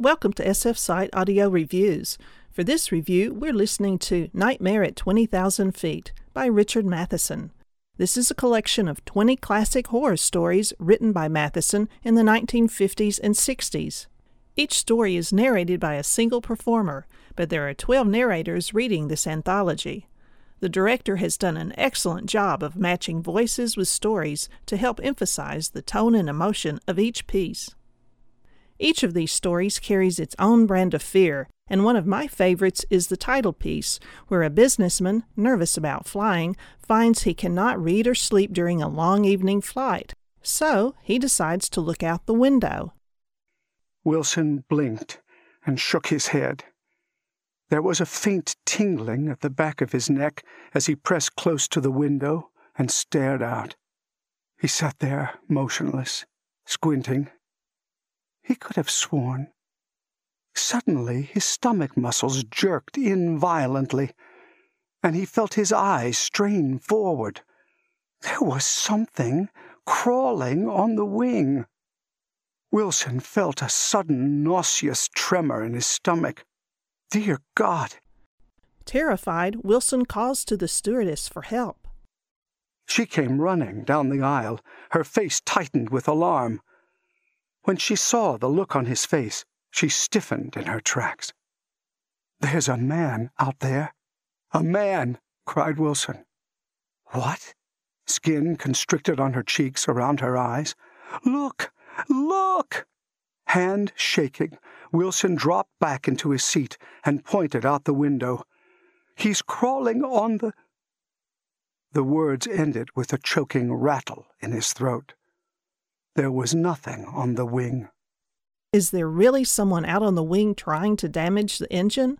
Welcome to SF Site Audio Reviews. For this review, we're listening to Nightmare at 20,000 Feet by Richard Matheson. This is a collection of 20 classic horror stories written by Matheson in the 1950s and 60s. Each story is narrated by a single performer, but there are 12 narrators reading this anthology. The director has done an excellent job of matching voices with stories to help emphasize the tone and emotion of each piece. Each of these stories carries its own brand of fear, and one of my favorites is the title piece, where a businessman, nervous about flying, finds he cannot read or sleep during a long evening flight. So he decides to look out the window. Wilson blinked and shook his head. There was a faint tingling at the back of his neck as he pressed close to the window and stared out. He sat there, motionless, squinting. He could have sworn. Suddenly, his stomach muscles jerked in violently, and he felt his eyes strain forward. There was something crawling on the wing. Wilson felt a sudden nauseous tremor in his stomach. Dear God! Terrified, Wilson calls to the stewardess for help. She came running down the aisle, her face tightened with alarm. When she saw the look on his face, she stiffened in her tracks. There's a man out there. A man, cried Wilson. What? Skin constricted on her cheeks, around her eyes. Look! Look! Hand shaking, Wilson dropped back into his seat and pointed out the window. He's crawling on the. The words ended with a choking rattle in his throat. There was nothing on the wing. Is there really someone out on the wing trying to damage the engine?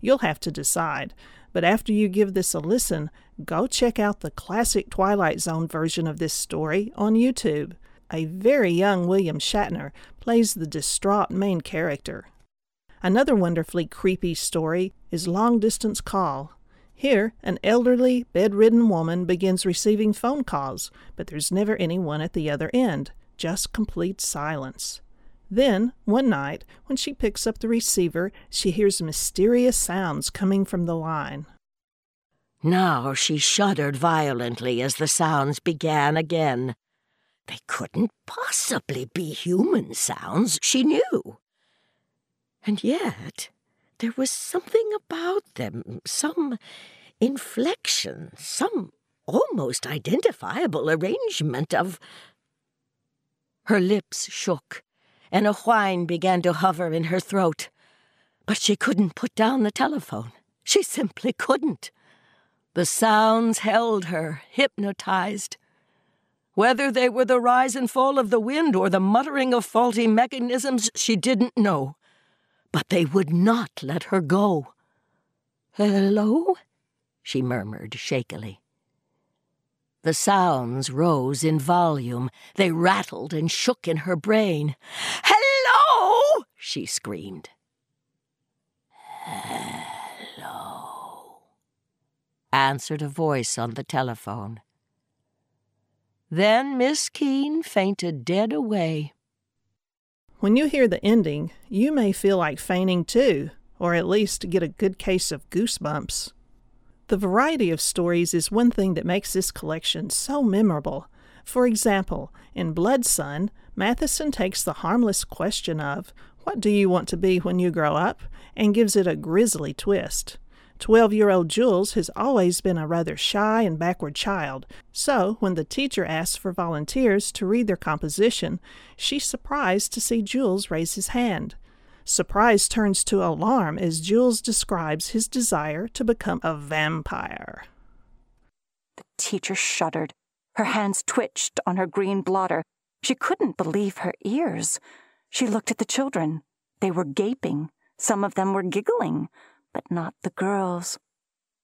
You'll have to decide. But after you give this a listen, go check out the classic Twilight Zone version of this story on YouTube. A very young William Shatner plays the distraught main character. Another wonderfully creepy story is Long Distance Call. Here, an elderly, bedridden woman begins receiving phone calls, but there's never anyone at the other end just complete silence. Then, one night, when she picks up the receiver, she hears mysterious sounds coming from the line. Now she shuddered violently as the sounds began again. They couldn't possibly be human sounds, she knew. And yet, there was something about them, some inflection, some almost identifiable arrangement of her lips shook, and a whine began to hover in her throat. But she couldn't put down the telephone. She simply couldn't. The sounds held her, hypnotized. Whether they were the rise and fall of the wind or the muttering of faulty mechanisms, she didn't know. But they would not let her go. Hello? she murmured shakily. The sounds rose in volume. They rattled and shook in her brain. Hello! she screamed. Hello, answered a voice on the telephone. Then Miss Keene fainted dead away. When you hear the ending, you may feel like fainting too, or at least get a good case of goosebumps. The variety of stories is one thing that makes this collection so memorable. For example, in Blood Son, Matheson takes the harmless question of, What do you want to be when you grow up? and gives it a grisly twist. Twelve year old Jules has always been a rather shy and backward child, so when the teacher asks for volunteers to read their composition, she's surprised to see Jules raise his hand. Surprise turns to alarm as Jules describes his desire to become a vampire. The teacher shuddered. Her hands twitched on her green blotter. She couldn't believe her ears. She looked at the children. They were gaping. Some of them were giggling, but not the girls.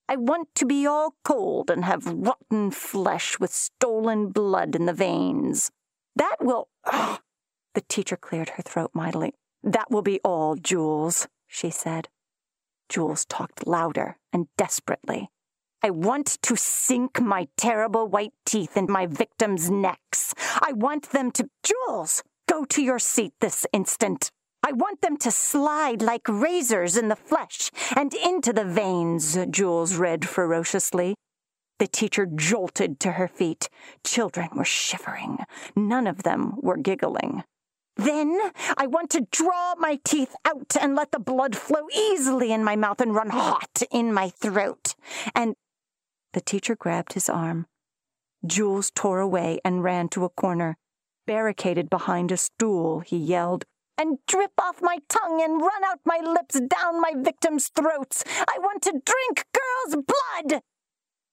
I want to be all cold and have rotten flesh with stolen blood in the veins. That will. Ugh. The teacher cleared her throat mightily. That will be all, Jules, she said. Jules talked louder and desperately. I want to sink my terrible white teeth in my victims' necks. I want them to. Jules, go to your seat this instant. I want them to slide like razors in the flesh and into the veins, Jules read ferociously. The teacher jolted to her feet. Children were shivering. None of them were giggling. Then I want to draw my teeth out and let the blood flow easily in my mouth and run hot in my throat. And the teacher grabbed his arm. Jules tore away and ran to a corner. Barricaded behind a stool, he yelled, and drip off my tongue and run out my lips down my victims' throats. I want to drink girls' blood!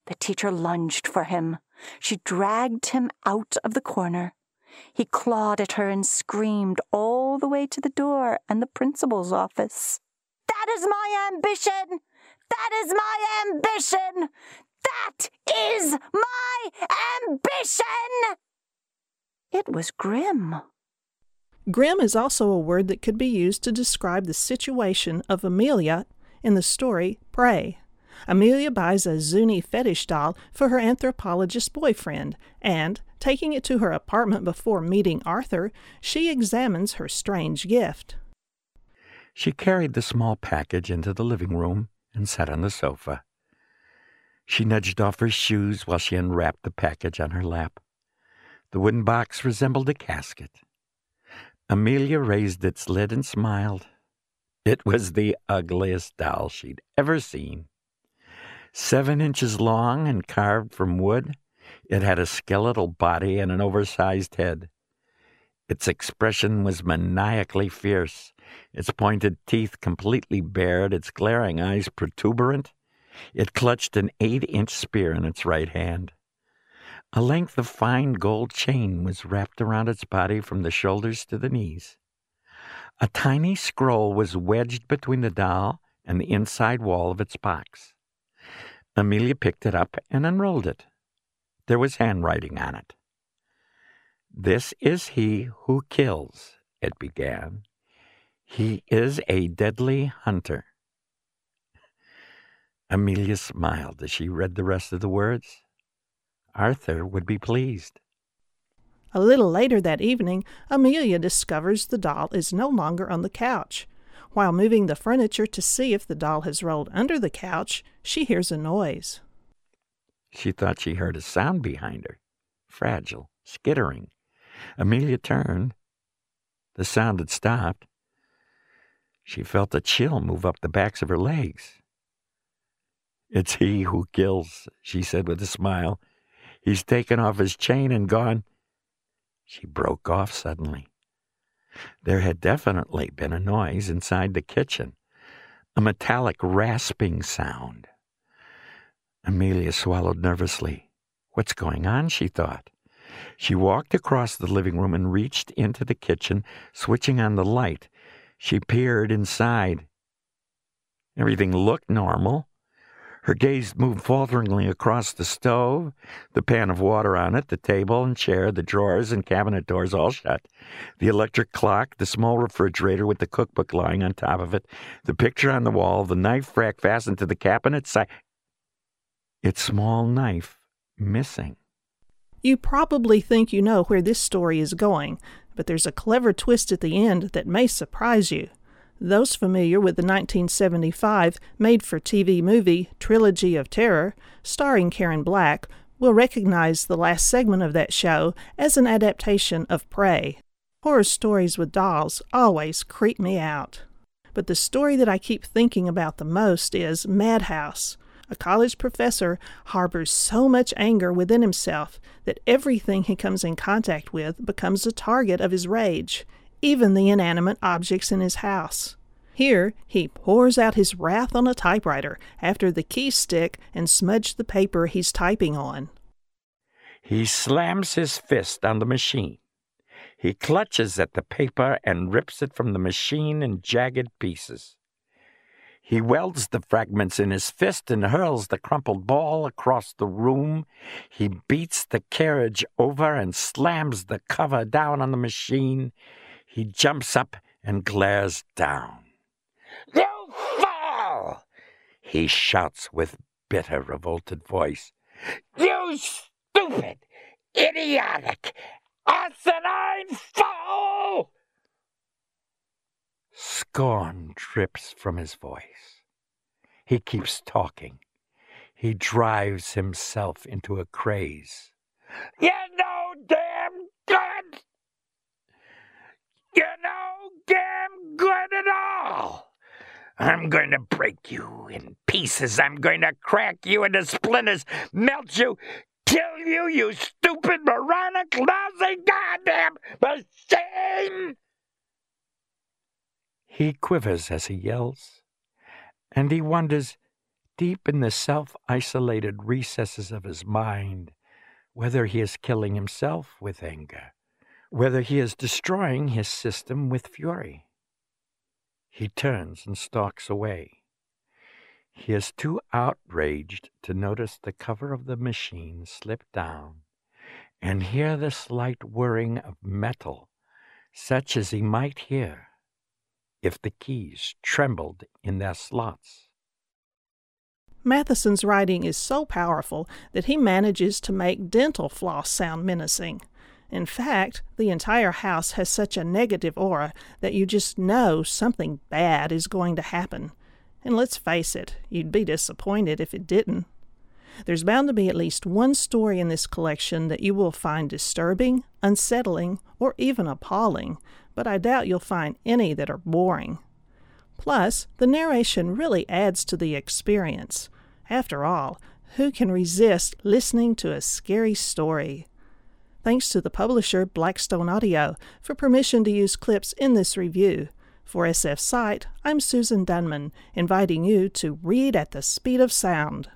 The teacher lunged for him. She dragged him out of the corner. He clawed at her and screamed all the way to the door and the principal's office. That is my ambition! That is my ambition! That is my ambition! It was grim. Grim is also a word that could be used to describe the situation of Amelia in the story Prey. Amelia buys a Zuni fetish doll for her anthropologist boyfriend, and, taking it to her apartment before meeting Arthur, she examines her strange gift. She carried the small package into the living room and sat on the sofa. She nudged off her shoes while she unwrapped the package on her lap. The wooden box resembled a casket. Amelia raised its lid and smiled. It was the ugliest doll she'd ever seen. Seven inches long and carved from wood, it had a skeletal body and an oversized head. Its expression was maniacally fierce, its pointed teeth completely bared, its glaring eyes protuberant. It clutched an eight inch spear in its right hand. A length of fine gold chain was wrapped around its body from the shoulders to the knees. A tiny scroll was wedged between the doll and the inside wall of its box. Amelia picked it up and unrolled it. There was handwriting on it. This is he who kills, it began. He is a deadly hunter. Amelia smiled as she read the rest of the words. Arthur would be pleased. A little later that evening, Amelia discovers the doll is no longer on the couch. While moving the furniture to see if the doll has rolled under the couch, she hears a noise. She thought she heard a sound behind her, fragile, skittering. Amelia turned. The sound had stopped. She felt a chill move up the backs of her legs. It's he who kills, she said with a smile. He's taken off his chain and gone. She broke off suddenly. There had definitely been a noise inside the kitchen, a metallic rasping sound. Amelia swallowed nervously. What's going on? she thought. She walked across the living room and reached into the kitchen, switching on the light. She peered inside. Everything looked normal. Her gaze moved falteringly across the stove, the pan of water on it, the table and chair, the drawers and cabinet doors all shut, the electric clock, the small refrigerator with the cookbook lying on top of it, the picture on the wall, the knife rack fastened to the cabinet side. Its small knife missing. You probably think you know where this story is going, but there's a clever twist at the end that may surprise you. Those familiar with the 1975 made for TV movie Trilogy of Terror, starring Karen Black, will recognize the last segment of that show as an adaptation of Prey. Horror stories with dolls always creep me out. But the story that I keep thinking about the most is Madhouse. A college professor harbors so much anger within himself that everything he comes in contact with becomes a target of his rage even the inanimate objects in his house. Here, he pours out his wrath on a typewriter after the key stick and smudge the paper he's typing on. He slams his fist on the machine. He clutches at the paper and rips it from the machine in jagged pieces. He welds the fragments in his fist and hurls the crumpled ball across the room. He beats the carriage over and slams the cover down on the machine. He jumps up and glares down. You fool! He shouts with bitter, revolted voice. You stupid, idiotic, asinine fool! Scorn drips from his voice. He keeps talking. He drives himself into a craze. You know damn good! You know damn good at all! I'm going to break you in pieces. I'm going to crack you into splinters, melt you, kill you, you stupid, moronic, lousy, goddamn machine! He quivers as he yells, and he wonders deep in the self isolated recesses of his mind whether he is killing himself with anger, whether he is destroying his system with fury. He turns and stalks away. He is too outraged to notice the cover of the machine slip down and hear the slight whirring of metal, such as he might hear if the keys trembled in their slots. Matheson's writing is so powerful that he manages to make dental floss sound menacing. In fact, the entire house has such a negative aura that you just know something bad is going to happen. And let's face it, you'd be disappointed if it didn't. There's bound to be at least one story in this collection that you will find disturbing, unsettling, or even appalling, but I doubt you'll find any that are boring. Plus, the narration really adds to the experience. After all, who can resist listening to a scary story? Thanks to the publisher Blackstone Audio for permission to use clips in this review. For SF Site, I'm Susan Dunman, inviting you to read at the speed of sound.